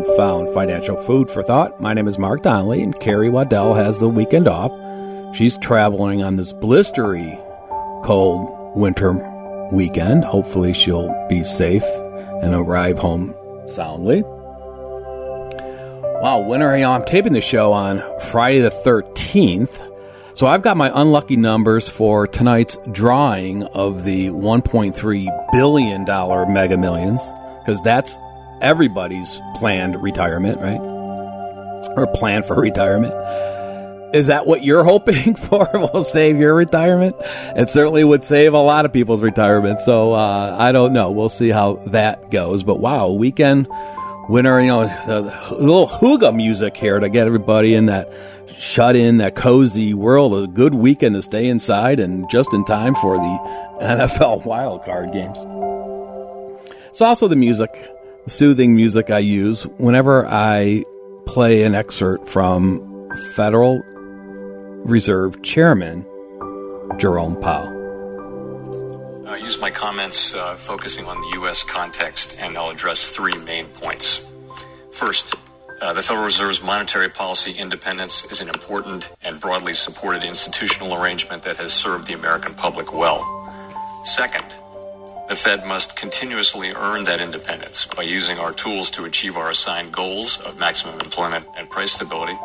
You found financial food for thought. My name is Mark Donnelly, and Carrie Waddell has the weekend off. She's traveling on this blistery, cold winter weekend. Hopefully, she'll be safe and arrive home soundly. Wow, winter! Know, I'm taping the show on Friday the 13th. So I've got my unlucky numbers for tonight's drawing of the 1.3 billion dollar Mega Millions because that's everybody's planned retirement, right? Or plan for retirement. Is that what you're hoping for will save your retirement? It certainly would save a lot of people's retirement. So uh, I don't know. We'll see how that goes. But wow, weekend winter, you know, the, little hygge music here to get everybody in that shut in, that cozy world. A good weekend to stay inside and just in time for the NFL wild card games. It's also the music soothing music I use whenever I play an excerpt from Federal Reserve Chairman Jerome Powell. I use my comments uh, focusing on the U.S. context, and I'll address three main points. First, uh, the Federal Reserve's monetary policy independence is an important and broadly supported institutional arrangement that has served the American public well. Second, the Fed must continuously earn that independence by using our tools to achieve our assigned goals of maximum employment and price stability,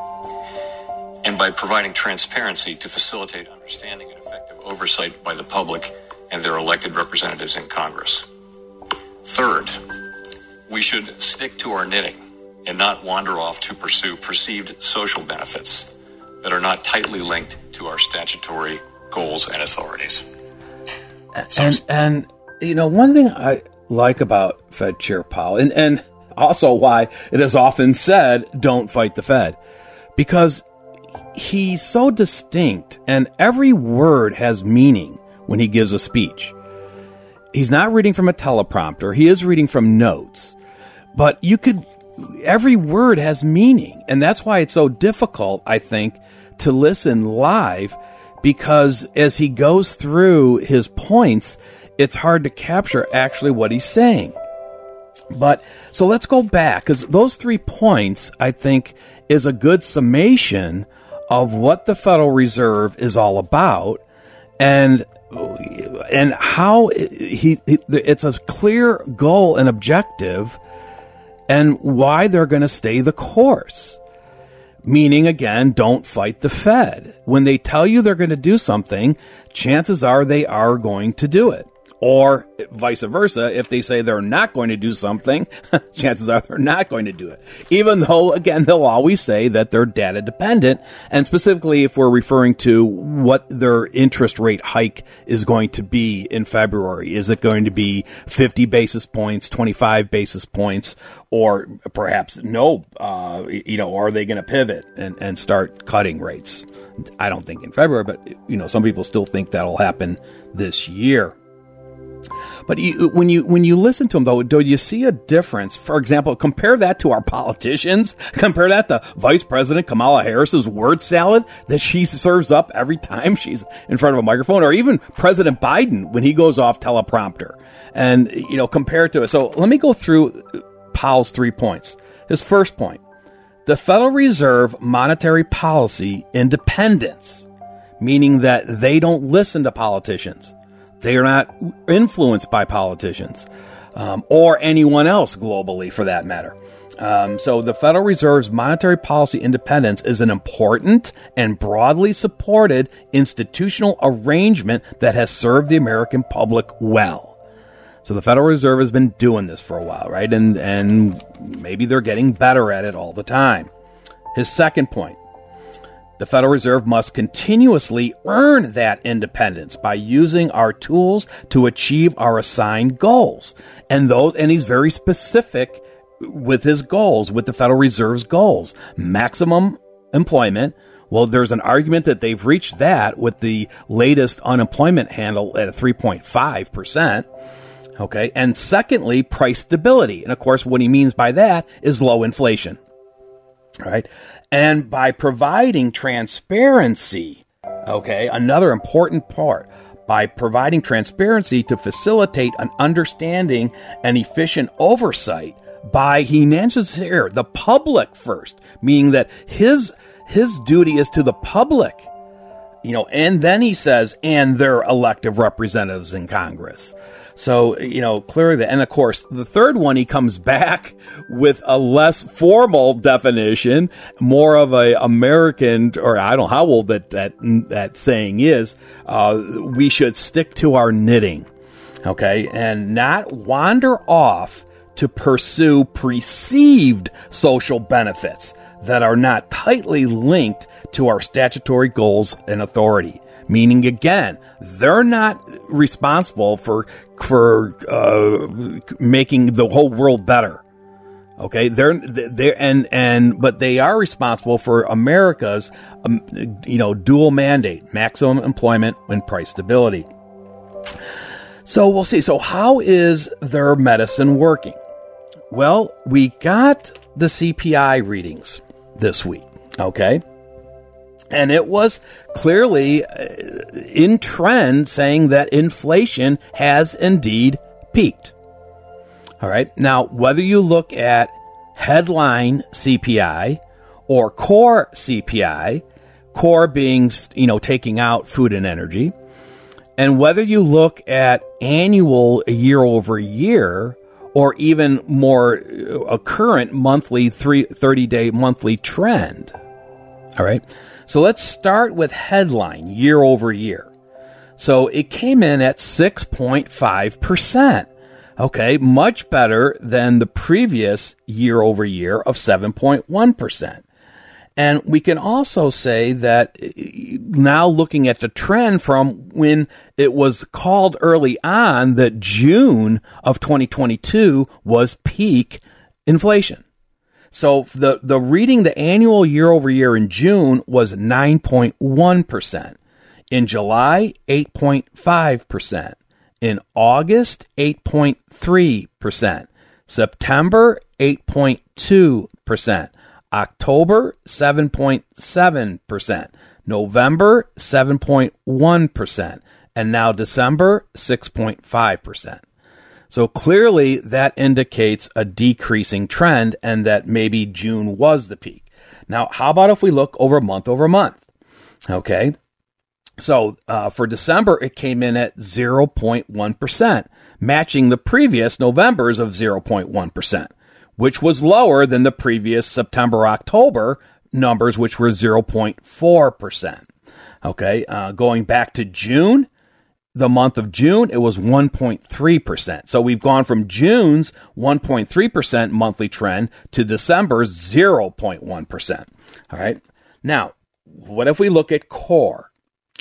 and by providing transparency to facilitate understanding and effective oversight by the public and their elected representatives in Congress. Third, we should stick to our knitting and not wander off to pursue perceived social benefits that are not tightly linked to our statutory goals and authorities. And, and you know, one thing I like about Fed Chair Powell, and, and also why it is often said, don't fight the Fed, because he's so distinct and every word has meaning when he gives a speech. He's not reading from a teleprompter, he is reading from notes, but you could, every word has meaning. And that's why it's so difficult, I think, to listen live because as he goes through his points, it's hard to capture actually what he's saying. But so let's go back because those three points, I think, is a good summation of what the Federal Reserve is all about, and and how he, he it's a clear goal and objective, and why they're going to stay the course. Meaning, again, don't fight the Fed. When they tell you they're going to do something, chances are they are going to do it Or vice versa, if they say they're not going to do something, chances are they're not going to do it. Even though, again, they'll always say that they're data dependent. And specifically, if we're referring to what their interest rate hike is going to be in February, is it going to be 50 basis points, 25 basis points, or perhaps no, uh, you know, are they going to pivot and, and start cutting rates? I don't think in February, but, you know, some people still think that'll happen this year. But you, when you when you listen to them, though, do you see a difference? For example, compare that to our politicians. Compare that to Vice President Kamala Harris's word salad that she serves up every time she's in front of a microphone, or even President Biden when he goes off teleprompter. And you know, compare it to it. So let me go through Powell's three points. His first point: the Federal Reserve monetary policy independence, meaning that they don't listen to politicians. They are not influenced by politicians um, or anyone else globally, for that matter. Um, so the Federal Reserve's monetary policy independence is an important and broadly supported institutional arrangement that has served the American public well. So the Federal Reserve has been doing this for a while, right? And and maybe they're getting better at it all the time. His second point the Federal Reserve must continuously earn that independence by using our tools to achieve our assigned goals. And those, and he's very specific with his goals, with the Federal Reserve's goals. Maximum employment. Well, there's an argument that they've reached that with the latest unemployment handle at 3.5%. Okay. And secondly, price stability. And of course, what he means by that is low inflation. Right and by providing transparency. Okay, another important part by providing transparency to facilitate an understanding and efficient oversight by he mentions here the public first, meaning that his his duty is to the public. You know, and then he says, and their elective representatives in Congress. So, you know, clearly, the, and of course, the third one, he comes back with a less formal definition, more of a American, or I don't know how old that, that, that saying is. Uh, we should stick to our knitting, okay, and not wander off to pursue perceived social benefits that are not tightly linked to our statutory goals and authority meaning again they're not responsible for for uh, making the whole world better. Okay, they're they're and and but they are responsible for America's um, you know dual mandate, maximum employment and price stability. So we'll see. So how is their medicine working? Well, we got the CPI readings this week. Okay. And it was clearly uh, in trend saying that inflation has indeed peaked. All right. Now, whether you look at headline CPI or core CPI, core being, you know, taking out food and energy, and whether you look at annual year over year or even more uh, a current monthly 30 day monthly trend. All right. So let's start with headline year over year. So it came in at 6.5%. Okay, much better than the previous year over year of 7.1%. And we can also say that eh, now looking at the trend from when it was called early on that June of 2022 was peak inflation. So the, the reading, the annual year over year in June was 9.1%. In July, 8.5%. In August, 8.3%. September, 8.2%. October, 7.7%. November, 7.1%. And now December, 6.5%. So clearly that indicates a decreasing trend and that maybe June was the peak. Now, how about if we look over month over month? Okay. So uh, for December, it came in at 0.1%, matching the previous November's of 0.1%, which was lower than the previous September October numbers, which were 0.4%. Okay. Uh, going back to June, the month of June, it was 1.3%. So we've gone from June's 1.3% monthly trend to December's 0.1%. All right. Now, what if we look at core?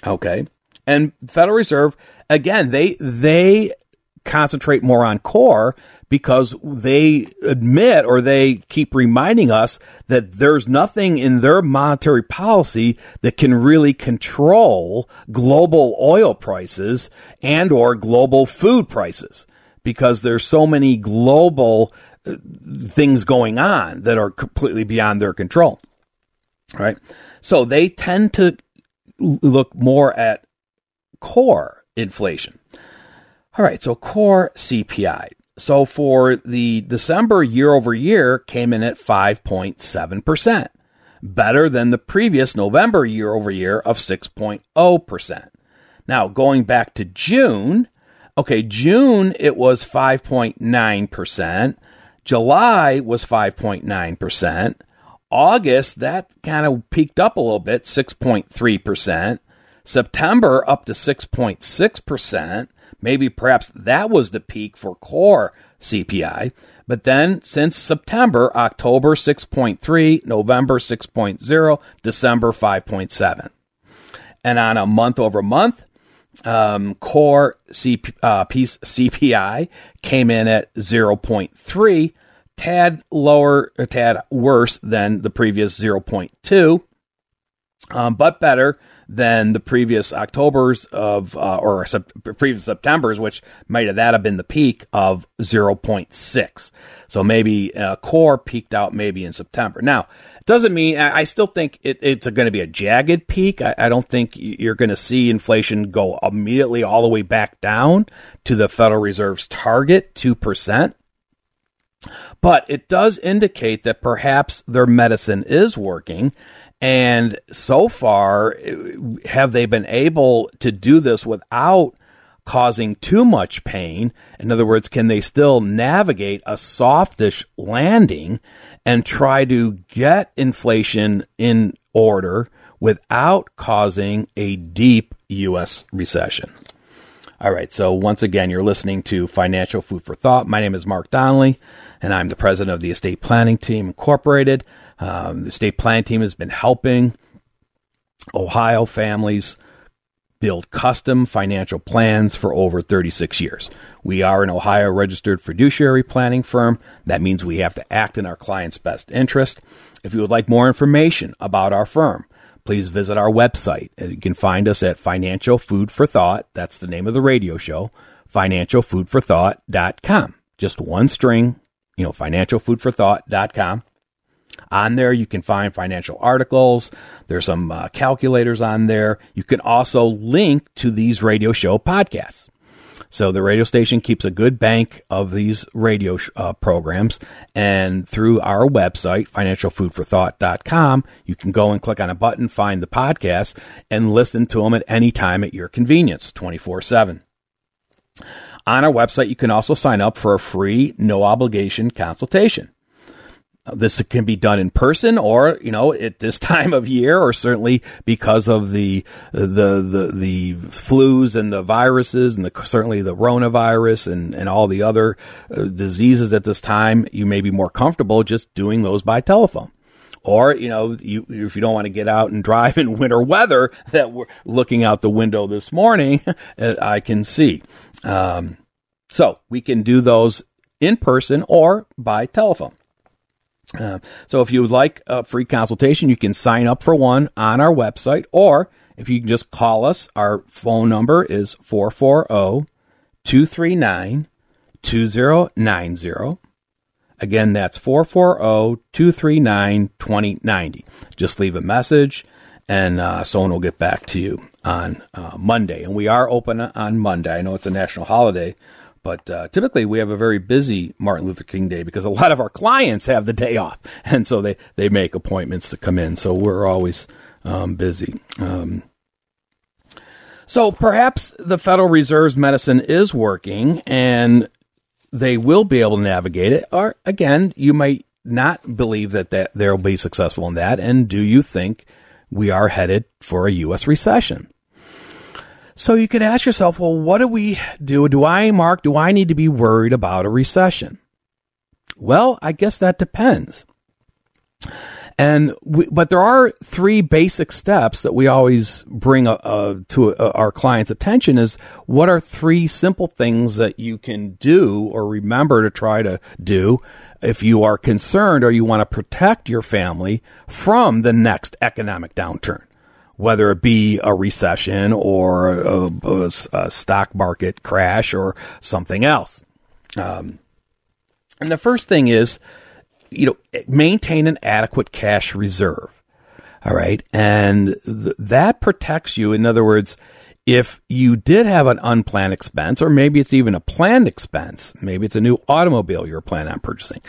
Okay. And Federal Reserve, again, they, they concentrate more on core because they admit or they keep reminding us that there's nothing in their monetary policy that can really control global oil prices and or global food prices because there's so many global uh, things going on that are completely beyond their control. Right? So they tend to look more at core inflation. All right, so core CPI. So for the December year over year came in at 5.7%, better than the previous November year over year of 6.0%. Now going back to June, okay, June it was 5.9%, July was 5.9%, August that kind of peaked up a little bit, 6.3%, September up to 6.6%, Maybe perhaps that was the peak for core CPI. But then since September, October 6.3, November 6.0, December 5.7. And on a month over month, um, core uh, CPI came in at 0.3, tad lower, tad worse than the previous 0.2, um, but better than the previous October's of uh, or sep- previous September's, which might have that have been the peak of 0.6. So maybe uh, core peaked out maybe in September. Now, doesn't mean I still think it, it's going to be a jagged peak. I, I don't think you're going to see inflation go immediately all the way back down to the Federal Reserve's target two percent. But it does indicate that perhaps their medicine is working and so far, have they been able to do this without causing too much pain? In other words, can they still navigate a softish landing and try to get inflation in order without causing a deep U.S. recession? All right, so once again, you're listening to Financial Food for Thought. My name is Mark Donnelly, and I'm the president of the Estate Planning Team Incorporated. Um, the state planning team has been helping Ohio families build custom financial plans for over 36 years. We are an Ohio registered fiduciary planning firm. That means we have to act in our client's best interest. If you would like more information about our firm, please visit our website. You can find us at Financial Food for Thought. That's the name of the radio show, financialfoodforthought.com. Just one string, you know, financialfoodforthought.com. On there, you can find financial articles. There's some uh, calculators on there. You can also link to these radio show podcasts. So the radio station keeps a good bank of these radio uh, programs, and through our website, financialfoodforthought.com, you can go and click on a button, find the podcast, and listen to them at any time at your convenience, 24 7. On our website, you can also sign up for a free, no obligation consultation. This can be done in person or, you know, at this time of year or certainly because of the, the, the, the flus and the viruses and the, certainly the coronavirus and, and all the other uh, diseases at this time, you may be more comfortable just doing those by telephone. Or, you know, you, if you don't want to get out and drive in winter weather that we're looking out the window this morning, I can see. Um, so we can do those in person or by telephone. Uh, so if you would like a free consultation, you can sign up for one on our website, or if you can just call us, our phone number is 440 239 2090. Again, that's 440 239 2090. Just leave a message, and uh, someone will get back to you on uh, Monday. And we are open on Monday. I know it's a national holiday, but uh, typically, we have a very busy Martin Luther King Day because a lot of our clients have the day off, and so they they make appointments to come in. So we're always um, busy. Um, so perhaps the Federal Reserve's medicine is working, and they will be able to navigate it. Or again, you might not believe that, that they'll be successful in that. And do you think we are headed for a U.S. recession? So you could ask yourself, well, what do we do? Do I, Mark, do I need to be worried about a recession? Well, I guess that depends. And we, but there are three basic steps that we always bring uh, uh, to uh, our clients' attention. Is what are three simple things that you can do or remember to try to do if you are concerned or you want to protect your family from the next economic downturn, whether it be a recession or a, a, a stock market crash or something else. Um, and the first thing is you know, maintain an adequate cash reserve. All right. And th- that protects you. In other words, if you did have an unplanned expense, or maybe it's even a planned expense, maybe it's a new automobile you're planning on purchasing,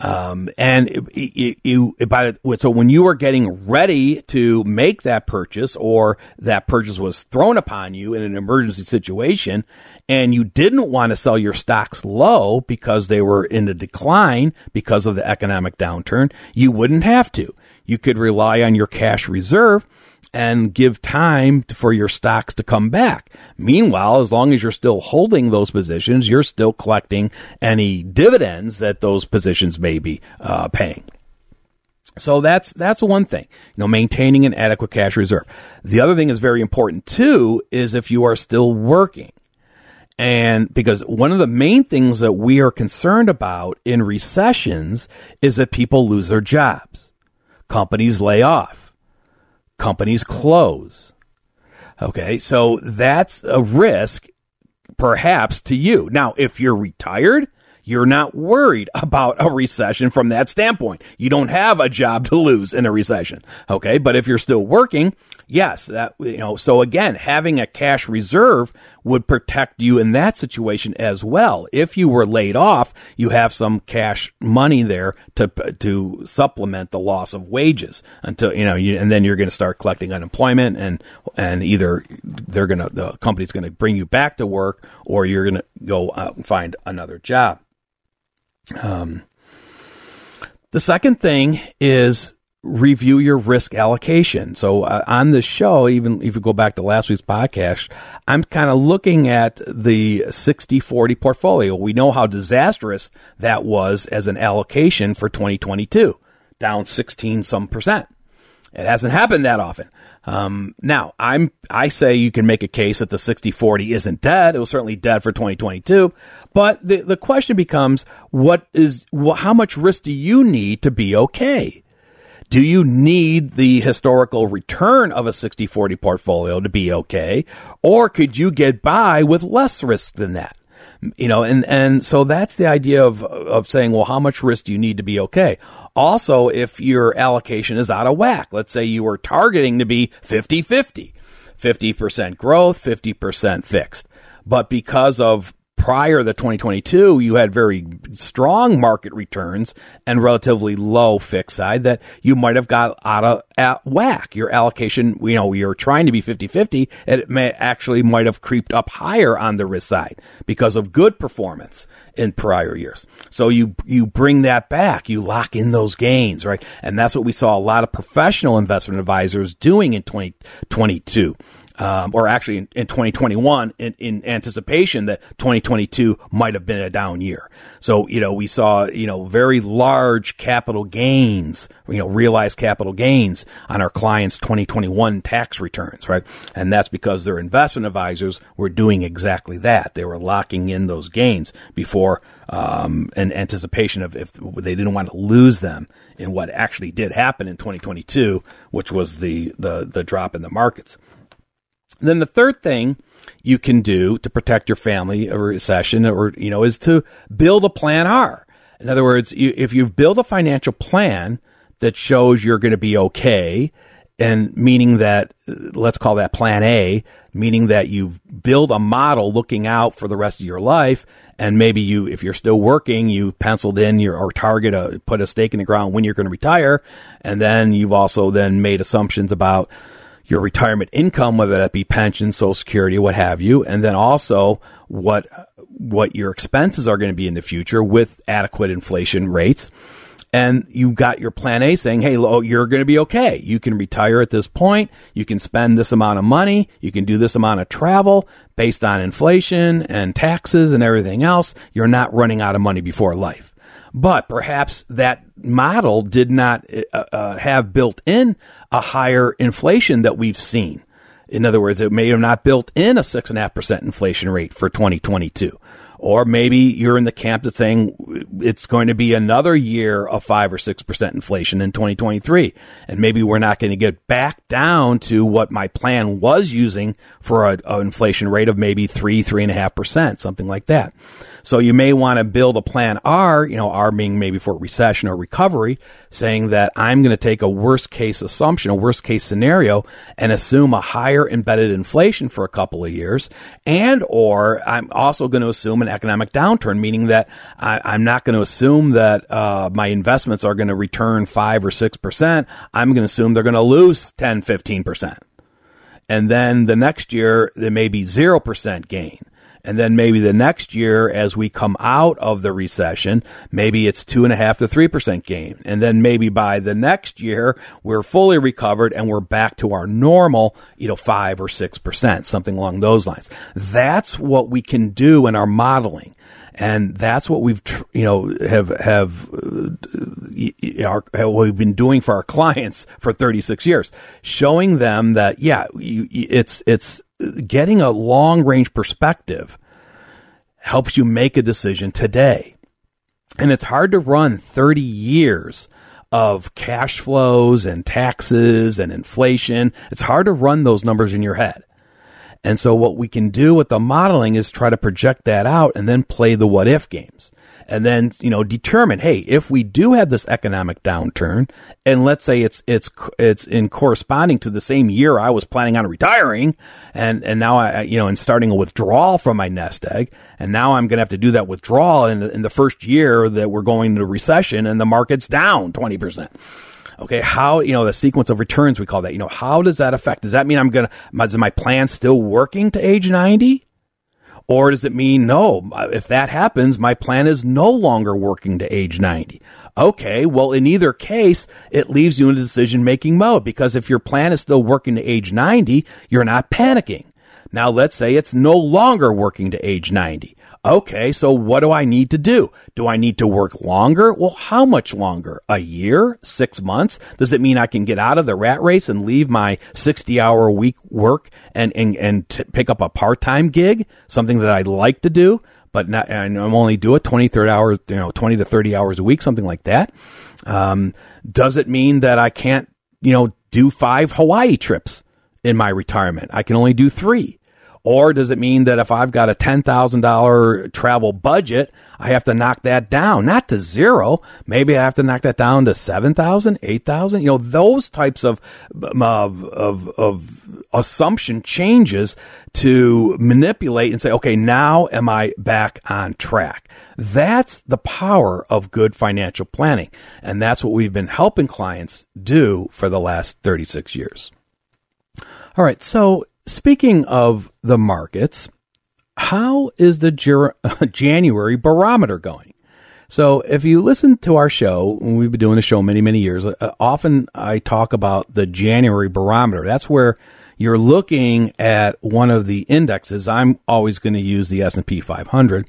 um, and you by so when you were getting ready to make that purchase, or that purchase was thrown upon you in an emergency situation, and you didn't want to sell your stocks low because they were in a decline because of the economic downturn, you wouldn't have to. You could rely on your cash reserve and give time for your stocks to come back. Meanwhile, as long as you're still holding those positions, you're still collecting any dividends that those positions may be uh, paying. So that's that's one thing, you know, maintaining an adequate cash reserve. The other thing is very important too is if you are still working. And because one of the main things that we are concerned about in recessions is that people lose their jobs. Companies lay off. Companies close. Okay. So that's a risk perhaps to you. Now, if you're retired, you're not worried about a recession from that standpoint. You don't have a job to lose in a recession. Okay. But if you're still working, yes, that, you know, so again, having a cash reserve would protect you in that situation as well. If you were laid off, you have some cash money there to, to supplement the loss of wages until, you know, you, and then you're going to start collecting unemployment and, and either they're going to, the company's going to bring you back to work or you're going to go out and find another job. Um, the second thing is review your risk allocation. So uh, on this show, even if you go back to last week's podcast, I'm kind of looking at the 60-40 portfolio. We know how disastrous that was as an allocation for 2022, down 16 some percent. It hasn't happened that often. Um, now, I'm I say you can make a case that the 60-40 isn't dead. It was certainly dead for 2022, but the the question becomes what is how much risk do you need to be okay? Do you need the historical return of a 60-40 portfolio to be okay, or could you get by with less risk than that? You know, and, and so that's the idea of, of saying, well, how much risk do you need to be okay? Also, if your allocation is out of whack, let's say you were targeting to be 50 50, 50% growth, 50% fixed. But because of prior to 2022, you had very strong market returns and relatively low fixed side that you might have got out of at whack. Your allocation, you know, you're trying to be 50 50, it may actually might have creeped up higher on the risk side because of good performance in prior years. So you, you bring that back, you lock in those gains, right? And that's what we saw a lot of professional investment advisors doing in 2022 um, or actually in, in 2021 in, in, anticipation that 2022 might have been a down year. So, you know, we saw, you know, very large capital gains, you know, realized capital gains on our clients' 2021 tax returns, right? And that's because their investment advisors were doing exactly that. They were locking in those gains before um, in anticipation of if they didn't want to lose them in what actually did happen in 2022, which was the, the, the drop in the markets. And then the third thing you can do to protect your family a recession or, you know, is to build a plan R. In other words, you, if you build a financial plan that shows you're going to be okay, and meaning that, let's call that plan A, meaning that you build a model looking out for the rest of your life. And maybe you, if you're still working, you penciled in your, or target a, put a stake in the ground when you're going to retire. And then you've also then made assumptions about, your retirement income, whether that be pension, social security, what have you, and then also what what your expenses are going to be in the future with adequate inflation rates. and you got your plan A saying, Hey, lo, you're going to be okay. You can retire at this point. You can spend this amount of money. You can do this amount of travel based on inflation and taxes and everything else. You're not running out of money before life. But perhaps that model did not uh, uh, have built in a higher inflation that we've seen. In other words, it may have not built in a six and a half percent inflation rate for 2022. Or maybe you're in the camp that's saying it's going to be another year of five or six percent inflation in 2023. And maybe we're not going to get back down to what my plan was using for an inflation rate of maybe three, three and a half percent, something like that. So you may want to build a plan R, you know, R being maybe for recession or recovery, saying that I'm going to take a worst case assumption, a worst case scenario and assume a higher embedded inflation for a couple of years. And or I'm also going to assume an economic downturn, meaning that I, am not going to assume that uh, my investments are going to return five or six percent. I'm going to assume they're going to lose 10, 15 percent. And then the next year, there may be 0% gain. And then maybe the next year, as we come out of the recession, maybe it's two and a half to three percent gain. And then maybe by the next year, we're fully recovered and we're back to our normal, you know, five or six percent, something along those lines. That's what we can do in our modeling and that's what we've you know have have uh, our, what we've been doing for our clients for 36 years showing them that yeah you, it's it's getting a long range perspective helps you make a decision today. And it's hard to run 30 years of cash flows and taxes and inflation. It's hard to run those numbers in your head. And so what we can do with the modeling is try to project that out and then play the what if games. And then you know determine hey if we do have this economic downturn and let's say it's it's it's in corresponding to the same year I was planning on retiring and and now I you know and starting a withdrawal from my nest egg and now I'm going to have to do that withdrawal in, in the first year that we're going into recession and the market's down 20% okay how you know the sequence of returns we call that you know how does that affect does that mean i'm gonna is my plan still working to age 90 or does it mean, no, uh, if that happens, my plan is no longer working to age 90? Okay, well, in either case, it leaves you in a decision making mode because if your plan is still working to age 90, you're not panicking. Now, let's say it's no longer working to age 90. Okay, so what do I need to do? Do I need to work longer? Well, how much longer? A year? Six months? Does it mean I can get out of the rat race and leave my 60 hour a week work and, and, and t- pick up a part time gig? Something that I'd like to do, but not, and I'm only do it 20, 30 hours, you know, 20 to 30 hours a week, something like that. Um, does it mean that I can't, you know, do five Hawaii trips in my retirement? I can only do three. Or does it mean that if I've got a $10,000 travel budget, I have to knock that down, not to zero. Maybe I have to knock that down to 7,000, 8,000. You know, those types of, um, of, of, of assumption changes to manipulate and say, okay, now am I back on track? That's the power of good financial planning. And that's what we've been helping clients do for the last 36 years. All right. So Speaking of the markets, how is the January barometer going? So, if you listen to our show, we've been doing the show many, many years. Uh, often I talk about the January barometer. That's where you're looking at one of the indexes. I'm always going to use the S&P 500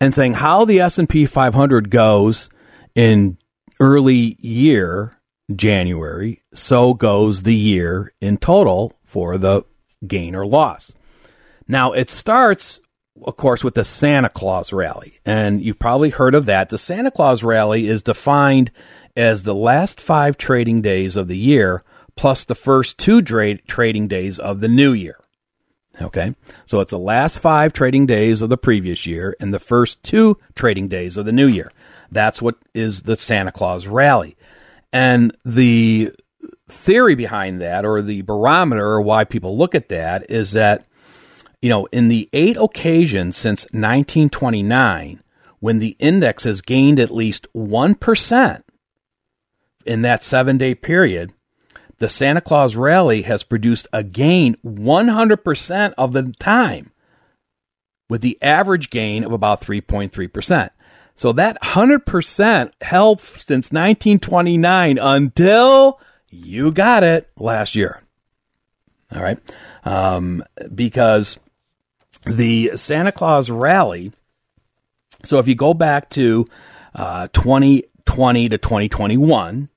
and saying how the S&P 500 goes in early year January, so goes the year in total for the gain or loss. Now, it starts, of course, with the Santa Claus rally. And you've probably heard of that. The Santa Claus rally is defined as the last five trading days of the year plus the first two tra- trading days of the new year. Okay. So it's the last five trading days of the previous year and the first two trading days of the new year. That's what is the Santa Claus rally. And the theory behind that, or the barometer, or why people look at that, is that, you know, in the eight occasions since 1929, when the index has gained at least 1% in that seven day period, the Santa Claus rally has produced a gain 100% of the time, with the average gain of about 3.3%. So that 100% held since 1929 until you got it last year. All right. Um, because the Santa Claus rally, so if you go back to uh, 2020 to 2021,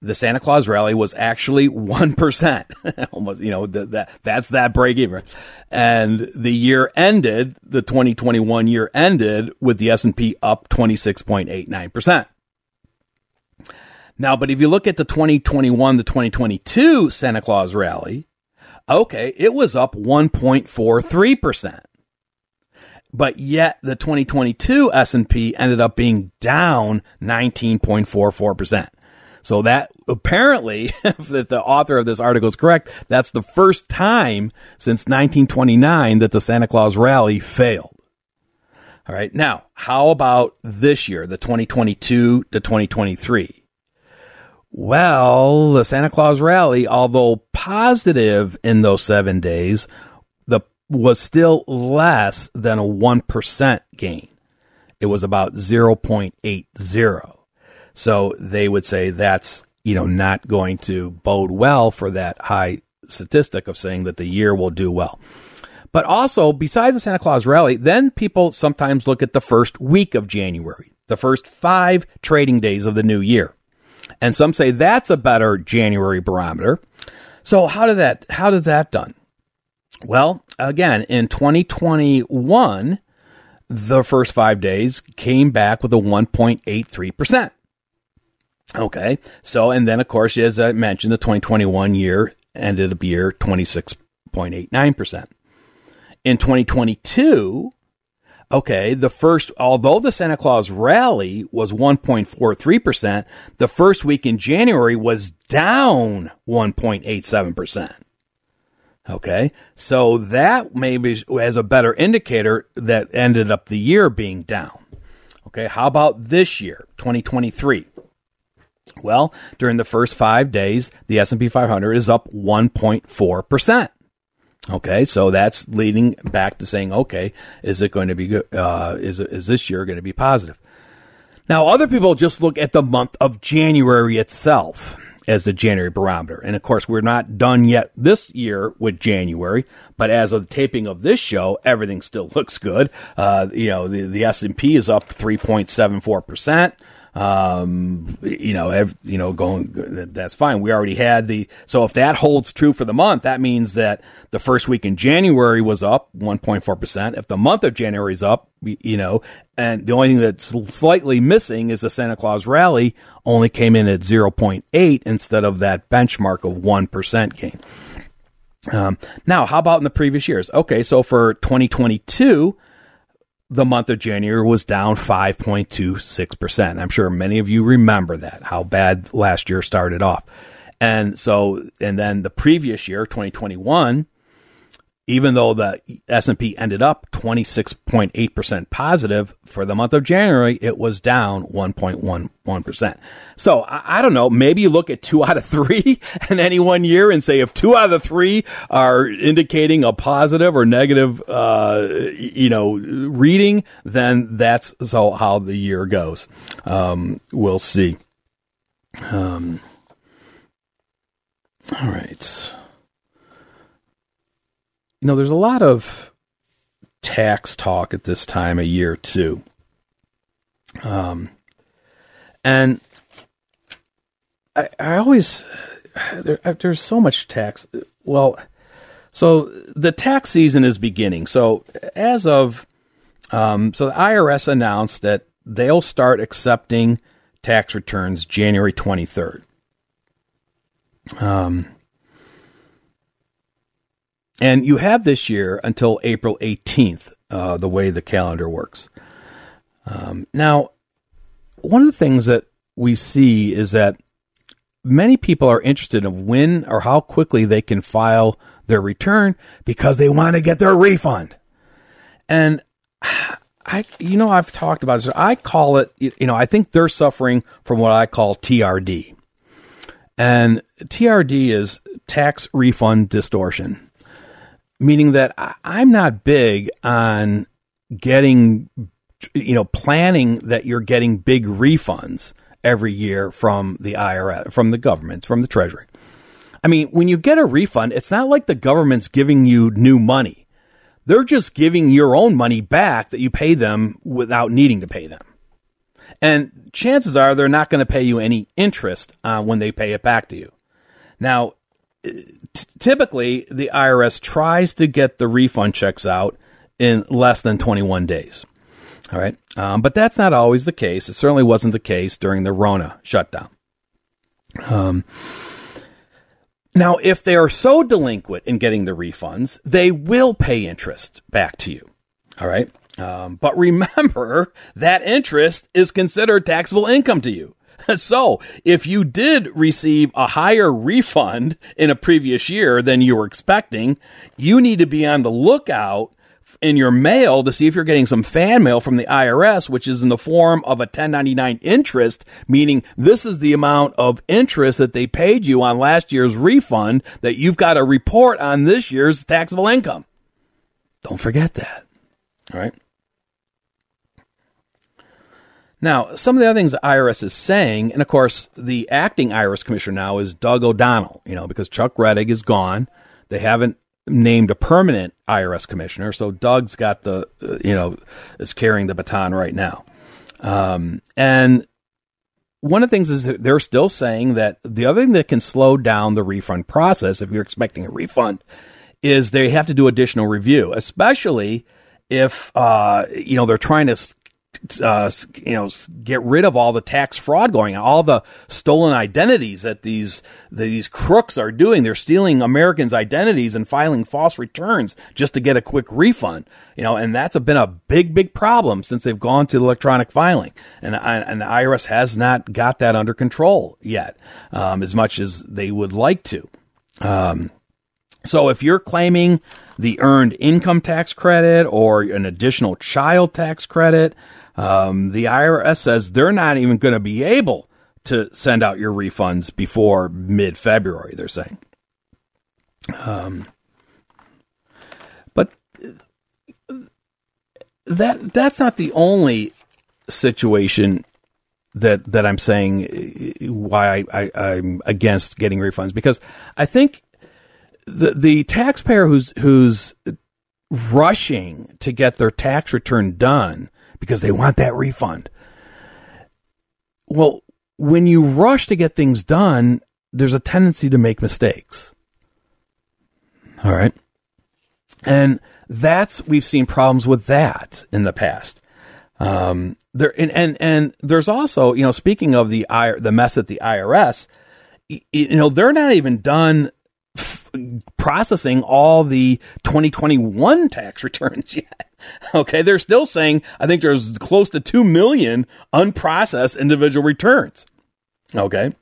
the Santa Claus rally was actually 1%. Almost, you know, the, that, that's that break even. And the year ended, the 2021 year ended with the S&P up 26.89%. Now, but if you look at the 2021 to 2022 Santa Claus rally, okay, it was up 1.43%. But yet the 2022 S&P ended up being down 19.44%. So that apparently, if the author of this article is correct, that's the first time since 1929 that the Santa Claus rally failed. All right. Now, how about this year, the 2022 to 2023? Well, the Santa Claus rally, although positive in those seven days, the was still less than a 1% gain. It was about 0.80. So they would say that's, you know, not going to bode well for that high statistic of saying that the year will do well. But also, besides the Santa Claus rally, then people sometimes look at the first week of January, the first five trading days of the new year. And some say that's a better January barometer. So how did that how does that done? Well, again, in 2021, the first 5 days came back with a 1.83%. Okay. So, and then of course, as I mentioned, the 2021 year ended up year 26.89%. In 2022, okay, the first, although the Santa Claus rally was 1.43%, the first week in January was down 1.87%. Okay. So that maybe as a better indicator that ended up the year being down. Okay. How about this year, 2023? Well, during the first five days, the S&P 500 is up 1.4%. Okay, so that's leading back to saying, okay, is it going to be good? Uh, is is this year going to be positive? Now, other people just look at the month of January itself as the January barometer, and of course, we're not done yet this year with January. But as of the taping of this show, everything still looks good. Uh, you know, the the S and P is up three point seven four percent um, you know, ev- you know, going, that's fine. We already had the, so if that holds true for the month, that means that the first week in January was up 1.4%. If the month of January is up, you know, and the only thing that's slightly missing is the Santa Claus rally only came in at 0.8 instead of that benchmark of 1% gain. Um, now, how about in the previous years? Okay, so for 2022, the month of January was down 5.26%. I'm sure many of you remember that, how bad last year started off. And so, and then the previous year, 2021, even though the S&P ended up 26.8% positive for the month of January, it was down 1.11%. So I, I, don't know, maybe you look at two out of three in any one year and say if two out of the three are indicating a positive or negative, uh, you know, reading, then that's so how the year goes. Um, we'll see. Um, all right you know, there's a lot of tax talk at this time of year too. Um, and I, I always there, there's so much tax. Well, so the tax season is beginning. So as of um, so the IRS announced that they'll start accepting tax returns January 23rd. Um, and you have this year until April 18th, uh, the way the calendar works. Um, now, one of the things that we see is that many people are interested in when or how quickly they can file their return because they want to get their refund. And I, you know, I've talked about this. I call it, you know, I think they're suffering from what I call TRD. And TRD is tax refund distortion meaning that I'm not big on getting you know, planning that you're getting big refunds every year from the IRS, from the government, from the Treasury. I mean, when you get a refund, it's not like the government's giving you new money. They're just giving your own money back that you pay them without needing to pay them. And chances are they're not going to pay you any interest uh, when they pay it back to you. Now, t- typically, the IRS tries to get the refund checks out in less than 21 days. All right. Um, but that's not always the case. It certainly wasn't the case during the Rona shutdown. Um, now, if they are so delinquent in getting the refunds, they will pay interest back to you. All right. Um, but remember that interest is considered taxable income to you. So if you did receive a higher refund in a previous year than you were expecting, you need to be on the lookout in your mail to see if you're getting some fan mail from the IRS, which is in the form of a 1099 interest, meaning this is the amount of interest that they paid you on last year's refund that you've got to report on this year's taxable income. Don't forget that. All right. Now, some of the other things the IRS is saying, and of course, the acting IRS commissioner now is Doug O'Donnell, you know, because Chuck Rettig is gone. They haven't named a permanent IRS commissioner. So Doug's got the, uh, you know, is carrying the baton right now. Um, and one of the things is they're still saying that the other thing that can slow down the refund process, if you're expecting a refund, is they have to do additional review, especially if, uh, you know, they're trying to uh, you know, get rid of all the tax fraud going on, all the stolen identities that these these crooks are doing. They're stealing Americans' identities and filing false returns just to get a quick refund. You know, and that's been a big, big problem since they've gone to electronic filing, and and the IRS has not got that under control yet, um, as much as they would like to. Um, so if you're claiming the earned income tax credit or an additional child tax credit, um, the IRS says they're not even going to be able to send out your refunds before mid February, they're saying. Um, but that that's not the only situation that that I'm saying why I, I, am against getting refunds because I think the the taxpayer who's who's rushing to get their tax return done because they want that refund. Well, when you rush to get things done, there's a tendency to make mistakes. All right. And that's, we've seen problems with that in the past. Um, there, and, and, and there's also, you know, speaking of the, the mess at the IRS, you know, they're not even done processing all the 2021 tax returns yet. Okay, they're still saying I think there's close to 2 million unprocessed individual returns. Okay.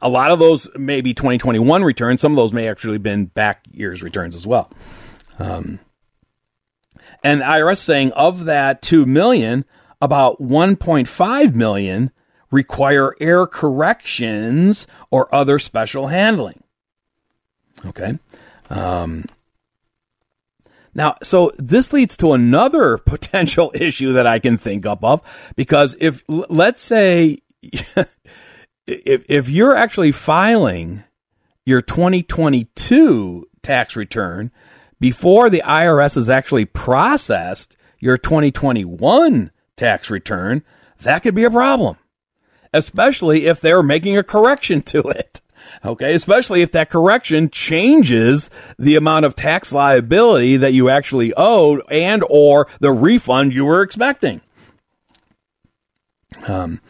A lot of those may be 2021 returns. Some of those may actually have been back years returns as well. Um, and IRS saying of that 2 million, about 1.5 million require error corrections or other special handling. Okay. Um, now, so this leads to another potential issue that I can think up of because if let's say if if you're actually filing your 2022 tax return before the IRS has actually processed your 2021 tax return, that could be a problem, especially if they're making a correction to it. Okay. Especially if that correction changes the amount of tax liability that you actually owed and or the refund you were expecting. Um,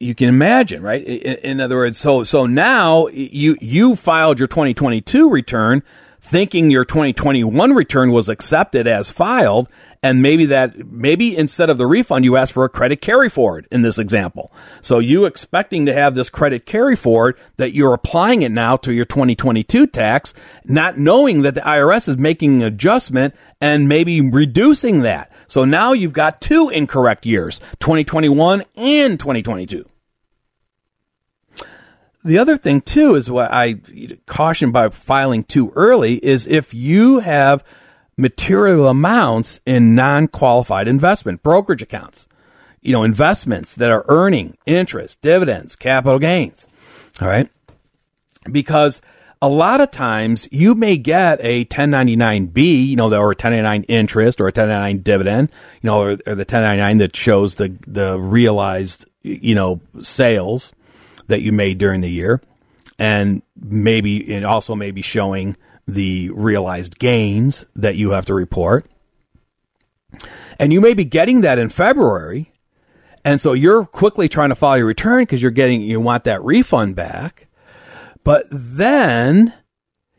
you can imagine, right? In, in, other words, so so now you you filed your 2022 return thinking your 2021 return was accepted as filed, and maybe that maybe instead of the refund you ask for a credit carry forward in this example. So you expecting to have this credit carry forward that you're applying it now to your 2022 tax not knowing that the IRS is making an adjustment and maybe reducing that. So now you've got two incorrect years 2021 and 2022 the other thing too is what I caution by filing too early is if you have material amounts in non qualified investment brokerage accounts. You know, investments that are earning interest, dividends, capital gains. All right. Because a lot of times you may get a 1099B, you know, or a 1099 interest or a 1099 dividend, you know, or, or the 1099 that shows the, the realized, you know, sales that you made during the year. And maybe, it also may be showing the realized gains that you have to report. And you may be getting that in February. And so you're quickly trying to file your return because you're getting, you want that refund back. But then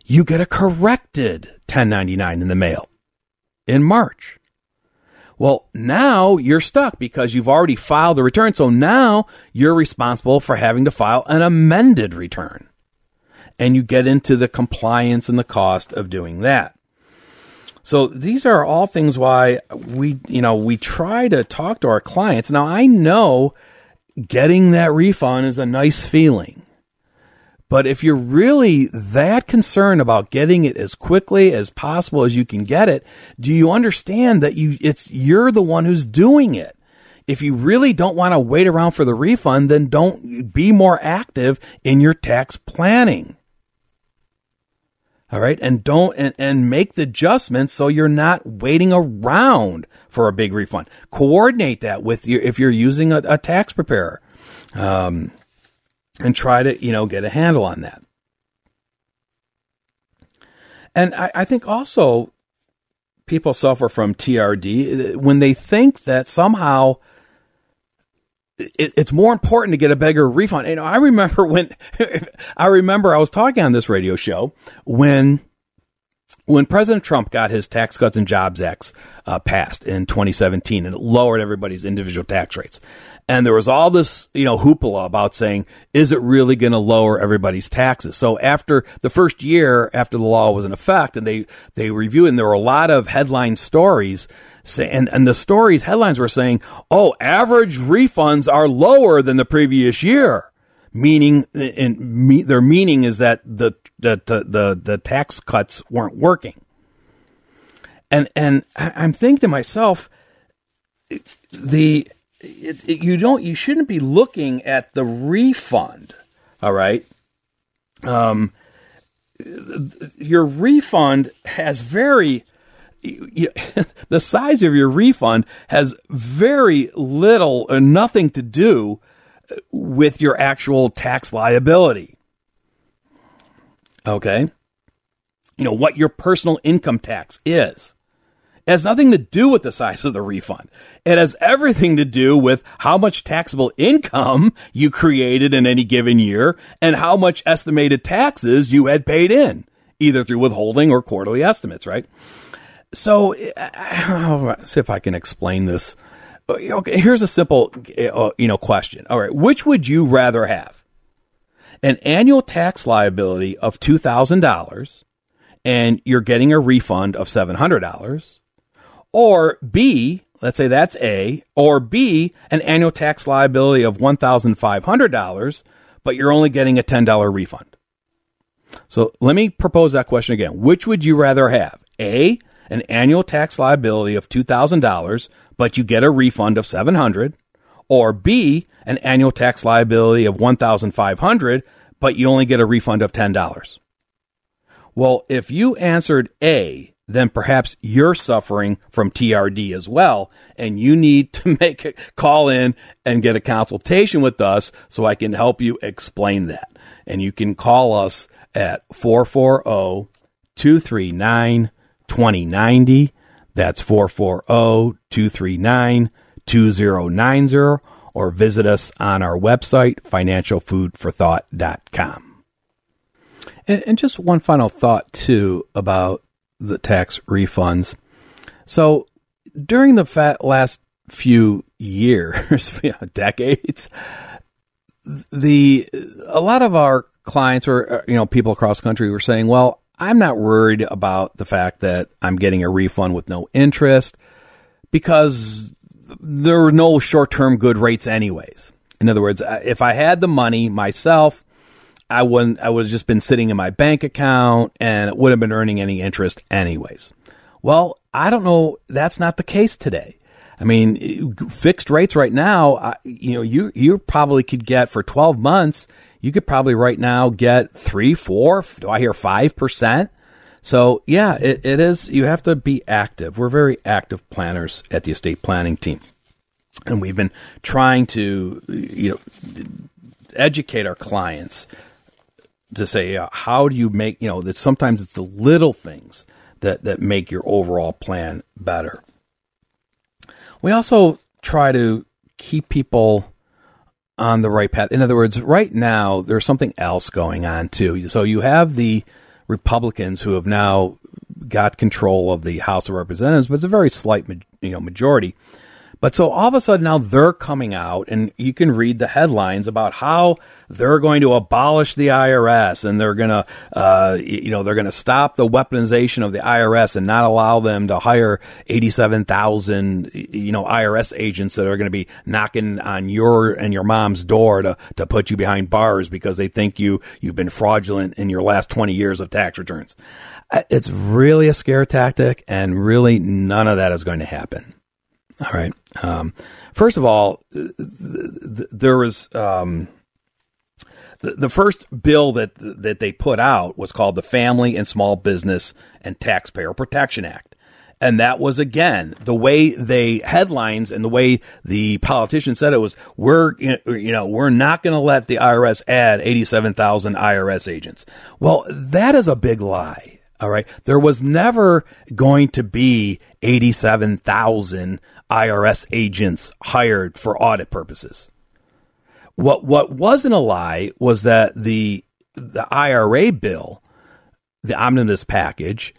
you get a corrected 1099 in the mail in March. Well, now you're stuck because you've already filed the return. So now you're responsible for having to file an amended return and you get into the compliance and the cost of doing that. So these are all things why we, you know, we try to talk to our clients. Now I know getting that refund is a nice feeling. But if you're really that concerned about getting it as quickly as possible as you can get it, do you understand that you it's you're the one who's doing it? If you really don't want to wait around for the refund, then don't be more active in your tax planning. All right. And don't, and, and make the adjustments so you're not waiting around for a big refund. Coordinate that with your, if you're using a, a tax preparer. Um, and try to, you know, get a handle on that. And I, I think also people suffer from TRD when they think that somehow it, it's more important to get a bigger refund. You know, I remember when I remember I was talking on this radio show when when President Trump got his Tax Cuts and Jobs Act uh, passed in 2017 and it lowered everybody's individual tax rates. And there was all this, you know, hoopla about saying, is it really going to lower everybody's taxes? So after the first year after the law was in effect and they, they reviewed and there were a lot of headline stories say, and, and the stories headlines were saying, oh, average refunds are lower than the previous year. Meaning, and me, their meaning is that the, the, the, the tax cuts weren't working. And, and I'm thinking to myself, the, it, it, you don't, you shouldn't be looking at the refund. All right. Um, your refund has very you, the size of your refund has very little or nothing to do uh, with your actual tax liability. Okay? You know, what your personal income tax is. It has nothing to do with the size of the refund. It has everything to do with how much taxable income you created in any given year and how much estimated taxes you had paid in, either through withholding or quarterly estimates, right? So, I'll see if I can explain this. Okay, here's a simple, uh, you know, question. All right, which would you rather have? An annual tax liability of two thousand dollars, and you're getting a refund of seven hundred dollars, or B, let's say that's A, or B, an annual tax liability of one thousand five hundred dollars, but you're only getting a ten dollar refund. So let me propose that question again. Which would you rather have? A, an annual tax liability of $2,000, but you get a refund of 700 or B, an annual tax liability of 1,500, but you only get a refund of $10. Well, if you answered A, then perhaps you're suffering from TRD as well, and you need to make a call in and get a consultation with us so I can help you explain that. And you can call us at 440 239 2090. That's 440 239 2090 or visit us on our website, financialfoodforthought.com. And, and just one final thought, too, about the tax refunds. So during the last few years, decades, the a lot of our clients or uh, you know people across the country were saying, "Well, I'm not worried about the fact that I'm getting a refund with no interest because there are no short term good rates, anyways. In other words, if I had the money myself, I wouldn't. I would have just been sitting in my bank account, and it would have been earning any interest, anyways. Well, I don't know. That's not the case today. I mean, fixed rates right now, you know, you you probably could get for 12 months, you could probably right now get three, four, do I hear five percent? So yeah, it, it is. You have to be active. We're very active planners at the estate planning team, and we've been trying to you know educate our clients to say uh, how do you make you know that sometimes it's the little things that that make your overall plan better. We also try to keep people on the right path. In other words, right now there's something else going on too. So you have the Republicans who have now got control of the House of Representatives, but it's a very slight you know majority. But so all of a sudden now they're coming out, and you can read the headlines about how they're going to abolish the IRS and they're going to, uh, you know, they're going to stop the weaponization of the IRS and not allow them to hire 87,000, you know, IRS agents that are going to be knocking on your and your mom's door to, to put you behind bars because they think you, you've been fraudulent in your last 20 years of tax returns. Uh, it's really a scare tactic and really none of that is going to happen. All right. Um, first of all, th- th- there was um, the, the first bill that that they put out was called the Family and Small Business and Taxpayer Protection Act. And that was again the way they headlines and the way the politician said it was we're you know we're not going to let the IRS add 87,000 IRS agents. Well, that is a big lie. All right. There was never going to be 87,000 IRS agents hired for audit purposes. What what wasn't a lie was that the the IRA bill, the omnibus package,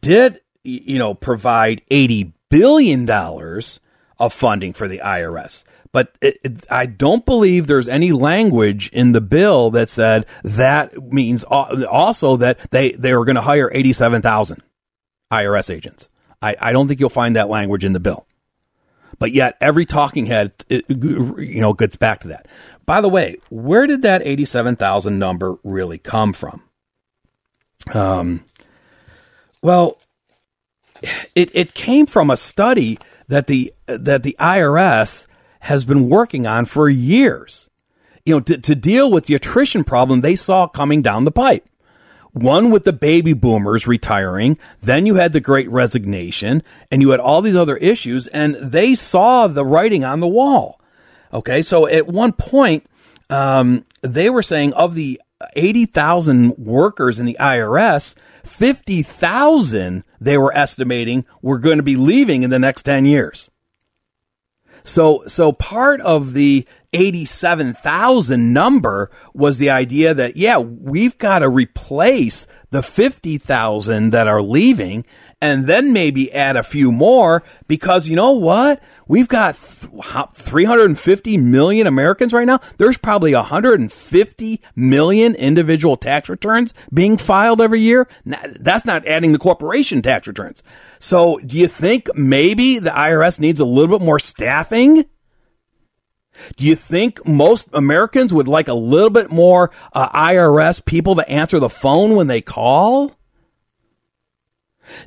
did you know provide eighty billion dollars of funding for the IRS. But it, it, I don't believe there's any language in the bill that said that means also that they, they were going to hire 87,000 IRS agents. I, I don't think you'll find that language in the bill. But yet every talking head, it, you know, gets back to that. By the way, where did that 87,000 number really come from? Um, well, it, it came from a study that the, that the IRS has been working on for years. You know, to, to deal with the attrition problem they saw coming down the pipe. One with the baby boomers retiring, then you had the great resignation, and you had all these other issues, and they saw the writing on the wall. Okay, so at one point, um, they were saying of the 80,000 workers in the IRS, 50,000 they were estimating were going to be leaving in the next 10 years. So, so part of the 87,000 number was the idea that, yeah, we've got to replace the 50,000 that are leaving and then maybe add a few more because you know what? We've got 350 million Americans right now. There's probably 150 million individual tax returns being filed every year. That's not adding the corporation tax returns. So do you think maybe the IRS needs a little bit more staffing? Do you think most Americans would like a little bit more uh, IRS people to answer the phone when they call?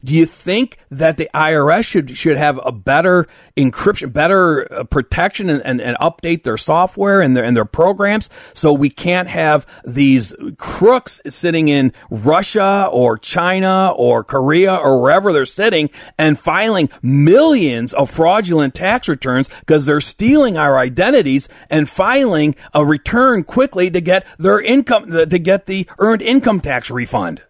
Do you think that the IRS should should have a better encryption, better uh, protection, and, and, and, update their software and their and their programs so we can't have these crooks sitting in Russia or China or Korea or wherever they're sitting and filing millions of fraudulent tax returns because they're stealing our identities and filing a return quickly to get their income to get the earned income tax refund.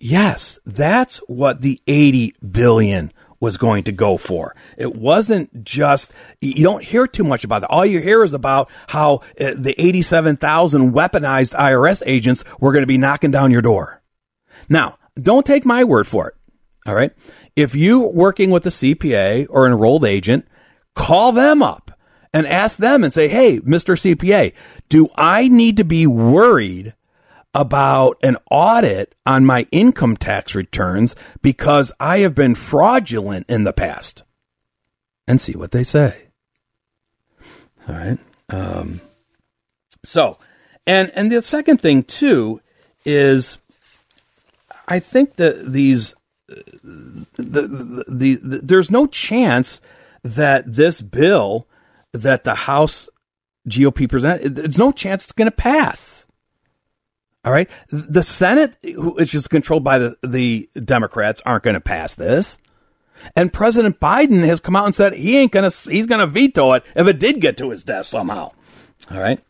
Yes, that's what the 80 billion was going to go for. It wasn't just, you don't hear too much about it. All you hear is about how uh, the 87,000 weaponized IRS agents were going to be knocking down your door. Now, don't take my word for it. All right. If you working with a CPA or an enrolled agent, call them up and ask them and say, Hey, Mr. CPA, do I need to be worried about an audit on my income tax returns because I have been fraudulent in the past and see what they say. All right. Um, so, and and the second thing too is I think that these the, the, the, the there's no chance that this bill that the House GOP present there's no chance it's going to pass. All right, the Senate, which is controlled by the the Democrats, aren't going to pass this. And President Biden has come out and said he ain't gonna he's gonna veto it if it did get to his desk somehow. All right.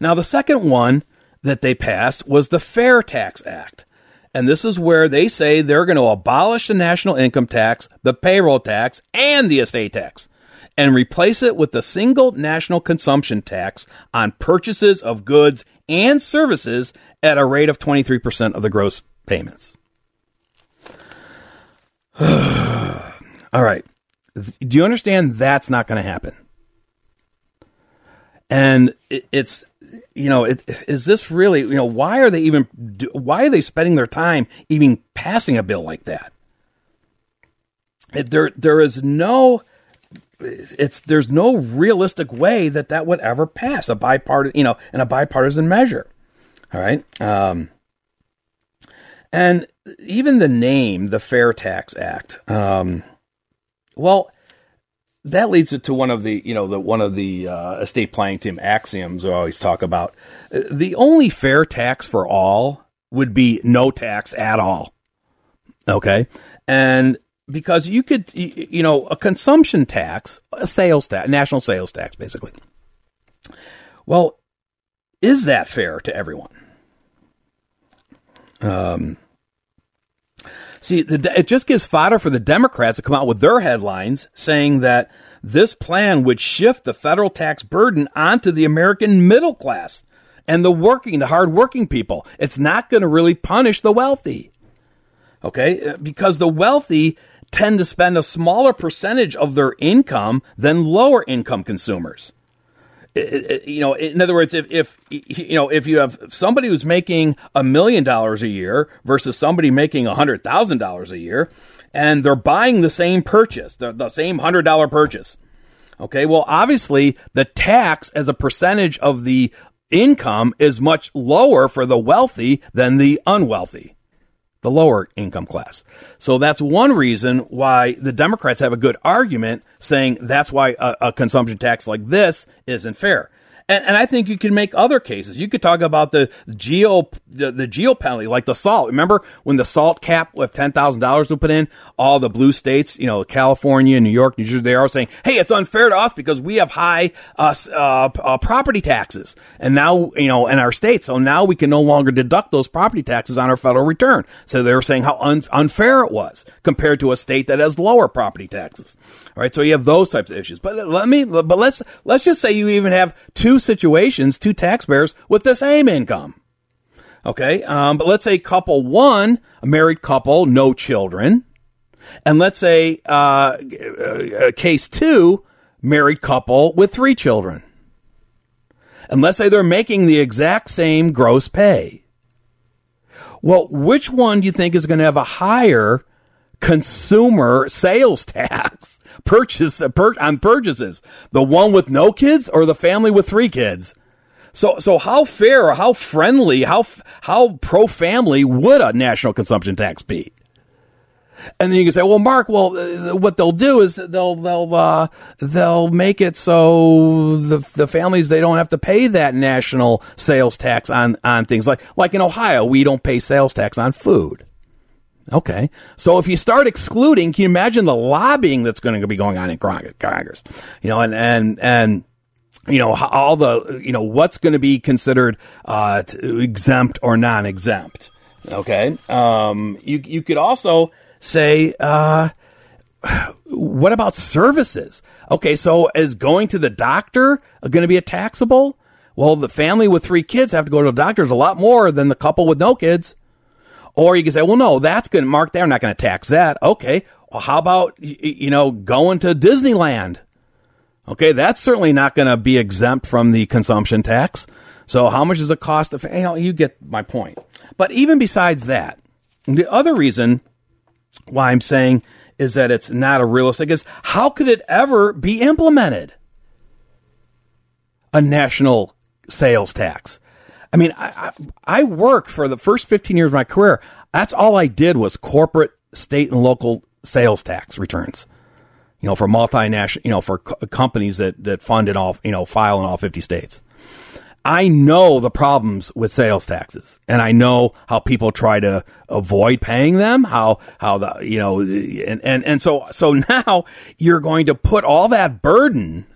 Now the second one that they passed was the Fair Tax Act. And this is where they say they're going to abolish the national income tax, the payroll tax, and the estate tax, and replace it with a single national consumption tax on purchases of goods and services at a rate of 23% of the gross payments. All right. Do you understand that's not going to happen? And it's you know, it, is this really, you know, why are they even, why are they spending their time even passing a bill like that? There, there is no, it's, there's no realistic way that that would ever pass a bipartisan, you know, in a bipartisan measure. All right. Um, and even the name, the Fair Tax Act, um, well, that leads it to one of the you know the one of the uh, estate planning team axioms I always talk about. The only fair tax for all would be no tax at all. Okay, and because you could you know a consumption tax, a sales tax, national sales tax, basically. Well, is that fair to everyone? Um, See, the, it just gives fodder for the Democrats to come out with their headlines saying that this plan would shift the federal tax burden onto the American middle class and the working, the hardworking people. It's not going to really punish the wealthy. Okay? Because the wealthy tend to spend a smaller percentage of their income than lower income consumers you know, in other words, if, if, you know, if you have somebody who's making a million dollars a year versus somebody making a hundred thousand dollars a year, and they're buying the same purchase, the, the same hundred dollar purchase. Okay. Well, obviously the tax as a percentage of the income is much lower for the wealthy than the unwealthy the lower income class. So that's one reason why the Democrats have a good argument saying that's why a, a consumption tax like this isn't fair. And, and I think you can make other cases. You could talk about the geo the, the geo penalty, like the salt. Remember when the salt cap with ten thousand dollars was put in, all the blue states, you know, California, New York, New Jersey, they are saying, "Hey, it's unfair to us because we have high uh, uh, uh, property taxes, and now you know in our state, so now we can no longer deduct those property taxes on our federal return." So they were saying how un- unfair it was compared to a state that has lower property taxes. Right, so you have those types of issues. But let me, but let's let's just say you even have two situations, two taxpayers with the same income. Okay, um, but let's say couple one, a married couple, no children, and let's say uh, uh, case two, married couple with three children. And let's say they're making the exact same gross pay. Well, which one do you think is going to have a higher consumer sales tax purchase uh, on purchases. The one with no kids or the family with three kids? So so how fair or how friendly how how pro family would a national consumption tax be? And then you can say, well, Mark, well, uh, what they'll do is they'll they'll uh, they'll make it so the the families they don't have to pay that national sales tax on on things. Like like in Ohio we don't pay sales tax on food. Okay. So if you start excluding, can you imagine the lobbying that's going to be going on in Congress? You know, and, and, and, you know, all the, you know, what's going to be considered, uh, exempt or non-exempt. Okay. Um, you, you could also say, uh, what about services? Okay. So is going to the doctor going to be a taxable? Well, the family with three kids have to go to the doctors a lot more than the couple with no kids. Or you can say, well, no, that's good. Mark, they're not going to tax that. Okay. Well, how about, you know, going to Disneyland? Okay. That's certainly not going to be exempt from the consumption tax. So how much does it cost? Of, you, know, you get my point. But even besides that, the other reason why I'm saying is that it's not a realistic is how could it ever be implemented? A national sales tax. I mean, I, I, I worked for the first 15 years of my career. That's all I did was corporate, state, and local sales tax returns. You know, for multinational, you know, for co- companies that that fund in all, you know, file in all fifty states. I know the problems with sales taxes, and I know how people try to avoid paying them. How how the you know, and and and so so now you're going to put all that burden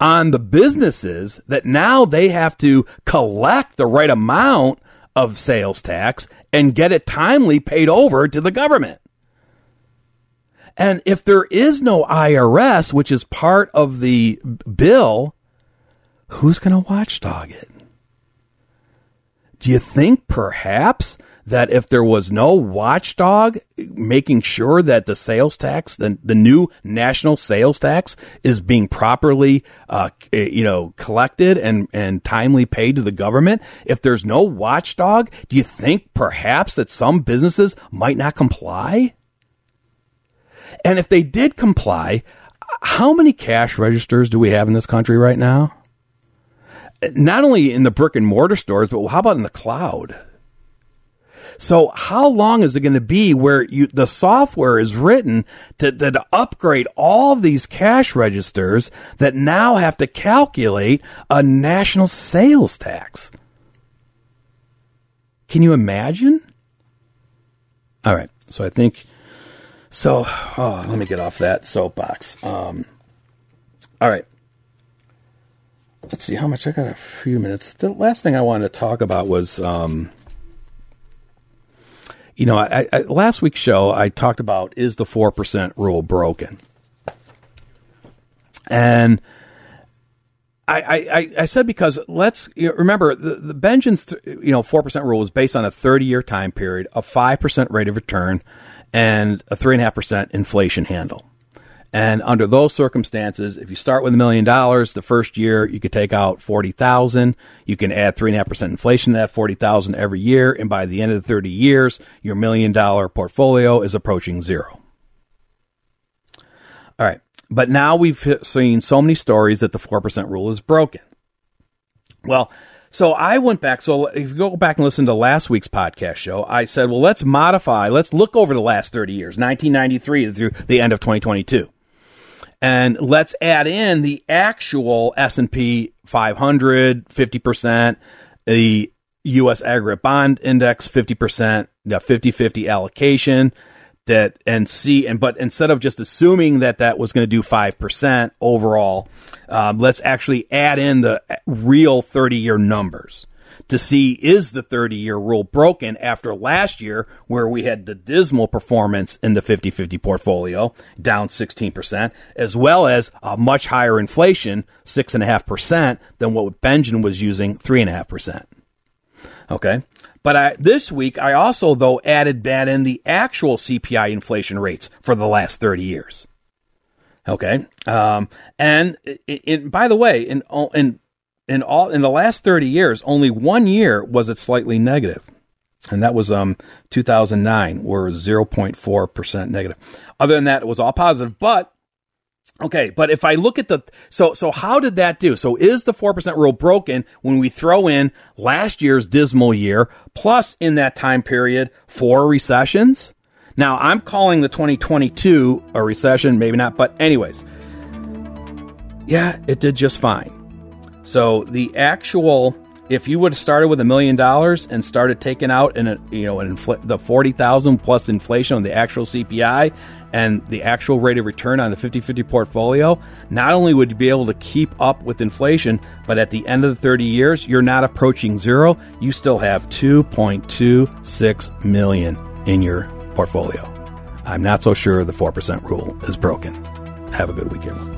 on the businesses that now they have to collect the right amount of sales tax and get it timely paid over to the government. And if there is no IRS, which is part of the bill, who's going to watchdog it? Do you think perhaps that if there was no watchdog making sure that the sales tax, the, the new national sales tax is being properly, uh, you know, collected and, and timely paid to the government, if there's no watchdog, do you think perhaps that some businesses might not comply? And if they did comply, how many cash registers do we have in this country right now? Not only in the brick and mortar stores, but how about in the cloud? So how long is it going to be where you, the software is written to, to, to upgrade all these cash registers that now have to calculate a national sales tax? Can you imagine? All right. So I think, so, oh, let me get off that soapbox. Um, all right. Let's see how much I got a few minutes. The last thing I wanted to talk about was, um, you know, I, I, last week's show I talked about is the four percent rule broken, and I, I, I said because let's you know, remember the, the Bengen's you know four percent rule was based on a thirty year time period, a five percent rate of return, and a three and a half percent inflation handle. And under those circumstances, if you start with a million dollars, the first year you could take out forty thousand. You can add three and a half percent inflation to that forty thousand every year, and by the end of the thirty years, your million dollar portfolio is approaching zero. All right, but now we've seen so many stories that the four percent rule is broken. Well, so I went back. So if you go back and listen to last week's podcast show, I said, well, let's modify. Let's look over the last 30 years, 1993 through the end of 2022 and let's add in the actual S&P 500 50%, the US aggregate bond index 50%, the 50/50 allocation that and see and but instead of just assuming that that was going to do 5% overall, um, let's actually add in the real 30-year numbers to see is the 30 year rule broken after last year where we had the dismal performance in the 50-50 portfolio down 16% as well as a much higher inflation 6.5% than what Bengen was using 3.5%. Okay. But I, this week, I also, though, added that in the actual CPI inflation rates for the last 30 years. Okay. Um, and by the way, in, in in all in the last 30 years, only one year was it slightly negative. And that was um 2009, where 0.4% negative. Other than that, it was all positive. But Okay, but if I look at the so so how did that do? So is the 4% rule broken when we throw in last year's dismal year plus in that time period four recessions? Now, I'm calling the 2022 a recession, maybe not, but anyways. Yeah, it did just fine. So the actual, if you would have started with a million dollars and started taking out in a, you know, an infl- the forty thousand plus inflation on the actual CPI and the actual rate of return on the 50-50 portfolio, not only would you be able to keep up with inflation, but at the end of the 30 years, you're not approaching zero. You still have 2.26 million in your portfolio. I'm not so sure the 4% rule is broken. Have a good weekend.